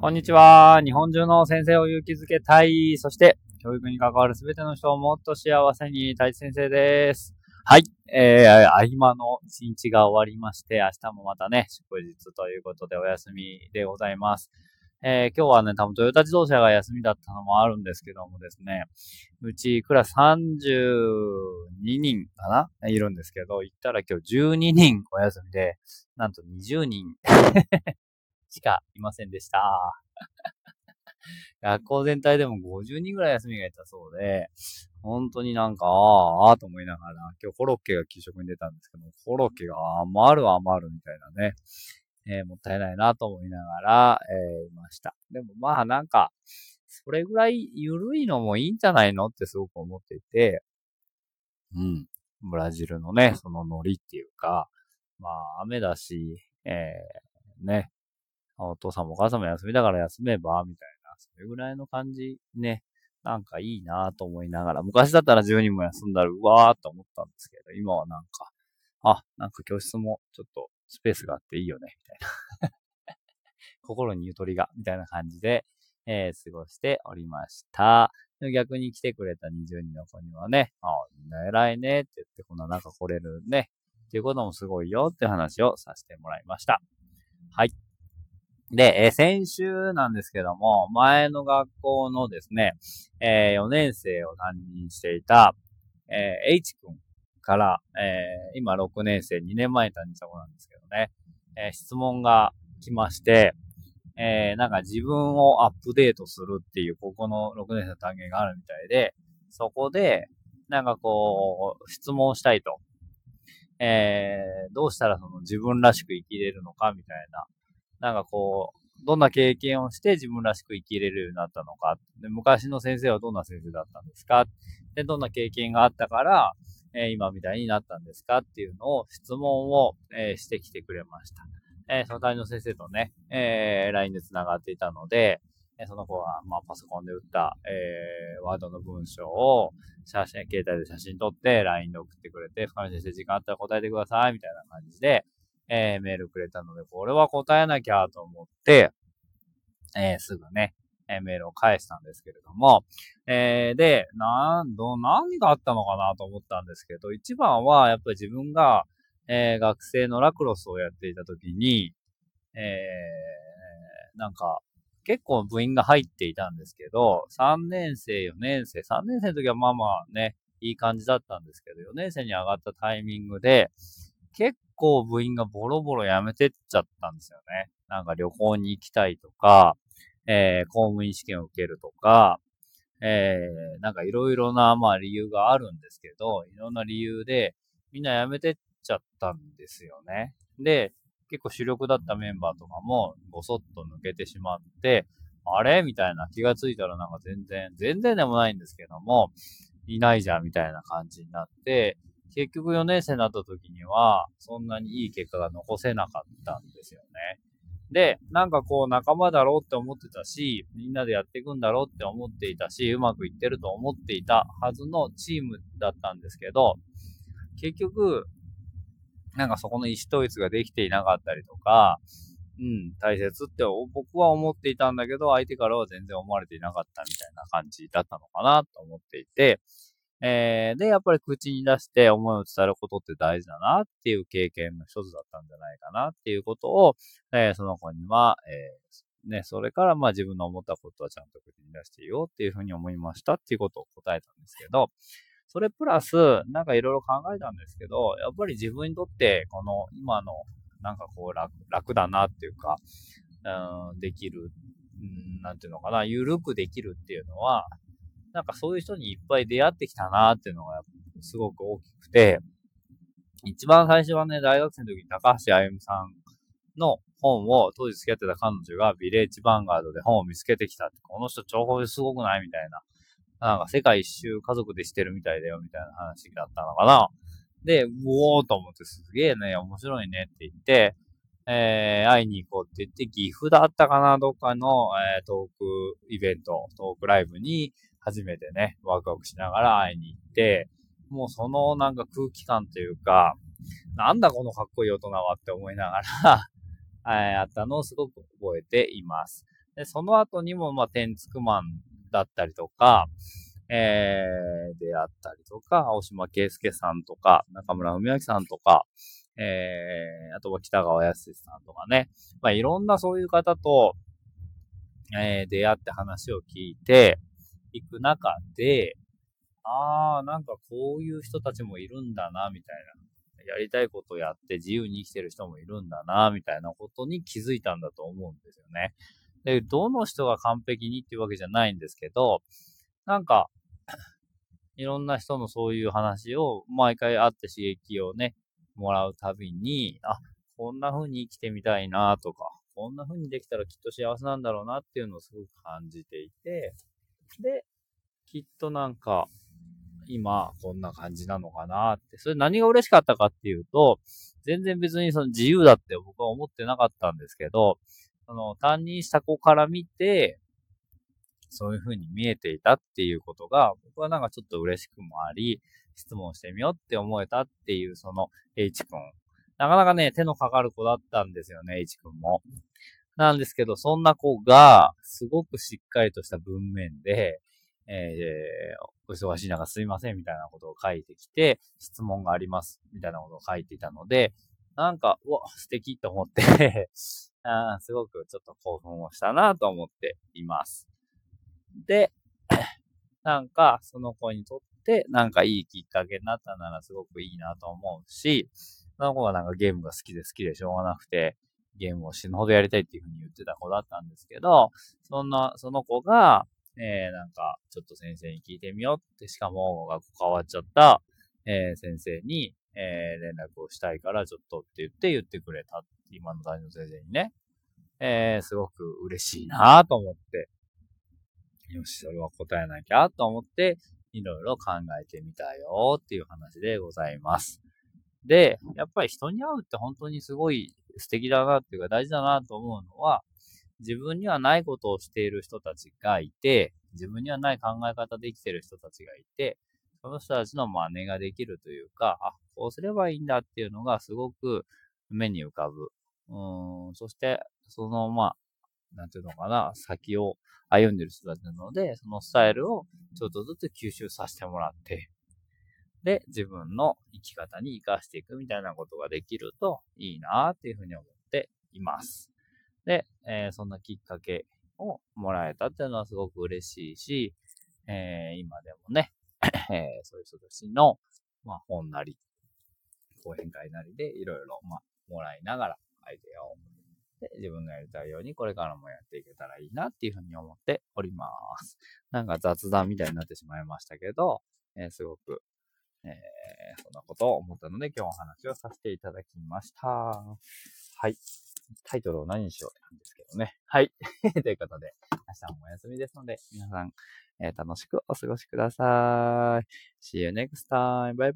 こんにちは。日本中の先生を勇気づけたい。そして、教育に関わるすべての人をもっと幸せに、大地先生です。はい。えー、合間の一日が終わりまして、明日もまたね、祝日ということでお休みでございます。えー、今日はね、多分トヨタ自動車が休みだったのもあるんですけどもですね、うちクラス32人かないるんですけど、行ったら今日12人お休みで、なんと20人しかいませんでした。学校全体でも50人ぐらい休みがいたそうで、本当になんか、ああ、ああと思いながら、今日コロッケが給食に出たんですけど、コロッケが余る余るみたいなね、えー、もったいないなと思いながら、えー、いました。でもまあなんか、それぐらい緩いのもいいんじゃないのってすごく思っていて、うん。ブラジルのね、そのノリっていうか、まあ雨だし、えー、ね、お父さんもお母さんも休みだから休めば、みたいな、それぐらいの感じ、ね、なんかいいなと思いながら、昔だったら10人も休んだら、うわーと思ったんですけど、今はなんか、あ、なんか教室もちょっとスペースがあっていいよね、みたいな。心にゆとりが、みたいな感じで、えー、過ごしておりました。逆に来てくれた20人の子にはね、あみんな偉いねって言って、こんな中来れるね、っていうこともすごいよって話をさせてもらいました。はい。で、え、先週なんですけども、前の学校のですね、えー、4年生を担任していた、えー、H 君から、えー、今6年生、2年前に担任した子なんですけどね、えー、質問が来まして、えー、なんか自分をアップデートするっていう、ここの6年生の単元があるみたいで、そこで、なんかこう、質問したいと。えー、どうしたらその自分らしく生きれるのかみたいななんかこう、どんな経験をして自分らしく生きれるようになったのか。で昔の先生はどんな先生だったんですか？で、どんな経験があったから、えー、今みたいになったんですかっていうのを質問を、えー、してきてくれました。えー、その担任の先生とね、え LINE で繋がっていたので、えその子は、まあ、パソコンで打った、えワードの文章を写真、携帯で写真撮って LINE で送ってくれて、深見先生時間あったら答えてください、みたいな感じで、えー、メールくれたので、これは答えなきゃと思って、えー、すぐね、え、メールを返したんですけれども、えー、で、なんど、何があったのかなと思ったんですけど、一番はやっぱり自分が、えー、学生のラクロスをやっていた時に、えー、なんか、結構部員が入っていたんですけど、3年生、4年生、3年生の時はまあまあね、いい感じだったんですけど、4年生に上がったタイミングで、結構部員がボロボロ辞めてっちゃったんですよね。なんか旅行に行きたいとか、えー、公務員試験を受けるとか、えー、なんかいろいろな、まあ理由があるんですけど、いろんな理由でみんな辞めてっちゃったんですよね。で、結構主力だったメンバーとかもごそっと抜けてしまって、あれ？みたいな気がついたらなんか全然、全然でもないんですけども、いないじゃんみたいな感じになって、結局4年生になった時には、そんなにいい結果が残せなかったんですよね。で、なんかこう仲間だろうって思ってたし、みんなでやっていくんだろうって思っていたし、うまくいってると思っていたはずのチームだったんですけど、結局、なんかそこの意思統一ができていなかったりとか、うん、大切って僕は思っていたんだけど、相手からは全然思われていなかったみたいな感じだったのかなと思っていて、えー、で、やっぱり口に出して思いを伝えることって大事だなっていう経験の一つだったんじゃないかなっていうことを、えー、その子には、えー、ね、それからまあ自分の思ったことはちゃんと口に出していいよっていうふうに思いましたっていうことを答えたんですけど、それプラス、なんかいろいろ考えたんですけど、やっぱり自分にとってこの今のなんかこう楽楽だなっていうか、うん、できる、うん、なんていうのかな、ゆるくできるっていうのは、なんかそういう人にいっぱい出会ってきたなっていうのがすごく大きくて、一番最初はね、大学生の時に高橋歩さんの本を、当時付き合ってた彼女がビレッジヴァンガードで本を見つけてきたって、この人情報ですごくないみたいな。なんか世界一周家族でしてるみたいだよみたいな話だったのかな。で、うおーと思ってすげえね、面白いねって言って、えー、会いに行こうって言って、岐阜だったかな、どっかの、えー、トークイベント、トークライブに、初めてね、ワクワクしながら会いに行って、もうそのなんか空気感というか、なんだこのかっこいい大人はって思いながらはい、あったのをすごく覚えています。で、その後にも、まあ、天竺マンだったりとか、えー、であったりとか、青島圭介さんとか、中村文明さんとか、えー、あとは北川康さんとかね。まあ、いろんなそういう方と、えー、出会って話を聞いていく中で、ああ、なんかこういう人たちもいるんだな、みたいな。やりたいことをやって自由に生きてる人もいるんだな、みたいなことに気づいたんだと思うんですよね。で、どの人が完璧にっていうわけじゃないんですけど、なんか、いろんな人のそういう話を毎回会って刺激をね、もらうたびに、あ、こんな風に生きてみたいなとか、こんな風にできたらきっと幸せなんだろうなっていうのをすごく感じていて、で、きっとなんか、今、こんな感じなのかなって。それ何が嬉しかったかっていうと、全然別にその自由だって僕は思ってなかったんですけど、その担任した子から見て、そういう風に見えていたっていうことが、僕はなんかちょっと嬉しくもあり、質問してみようって思えたっていう、その H 君。なかなかね、手のかかる子だったんですよね、H 君も。なんですけど、そんな子が、すごくしっかりとした文面で、えー、お忙しい中すいませんみたいなことを書いてきて、質問がありますみたいなことを書いていたので、なんか、うわ、素敵と思って あすごくちょっと興奮をしたなと思っています。で、なんか、その子にとって、なんかいいきっかけになったならすごくいいなと思うし、その子がなんかゲームが好きで好きでしょうがなくて、ゲームを死ぬほどやりたいっていうふうに言ってた子だったんですけど、そんな、その子が、えー、なんか、ちょっと先生に聞いてみようって、しかも、学校変わっちゃった、えー、先生に、えー、連絡をしたいから、ちょっとって言って言ってくれた、今の担任の先生にね。えー、すごく嬉しいなと思って。よし、それは答えなきゃと思って、いろいろ考えてみたよっていう話でございます。で、やっぱり人に会うって本当にすごい素敵だなっていうか大事だなと思うのは、自分にはないことをしている人たちがいて、自分にはない考え方で生きている人たちがいて、その人たちの真似ができるというか、あ、こうすればいいんだっていうのがすごく目に浮かぶ。うん、そして、その、まあ、なんていうのかな、先を歩んでる人たちなので、そのスタイルをちょっとずつ吸収させてもらって、で、自分の生き方に活かしていくみたいなことができるといいなっていうふうに思っています。で、えー、そんなきっかけをもらえたっていうのはすごく嬉しいし、えー、今でもね、えー、そういう人たちの、まあ、本なり、講演会なりでいろいろ、まあ、もらいながらアイデアをで自分のやりたいようにこれからもやっていけたらいいなっていうふうに思っております。なんか雑談みたいになってしまいましたけど、えー、すごく、えー、そんなことを思ったので今日お話をさせていただきました。はい。タイトルを何にしようなんですけどね。はい。ということで、明日もお休みですので、皆さん、えー、楽しくお過ごしください。See you next time. Bye bye.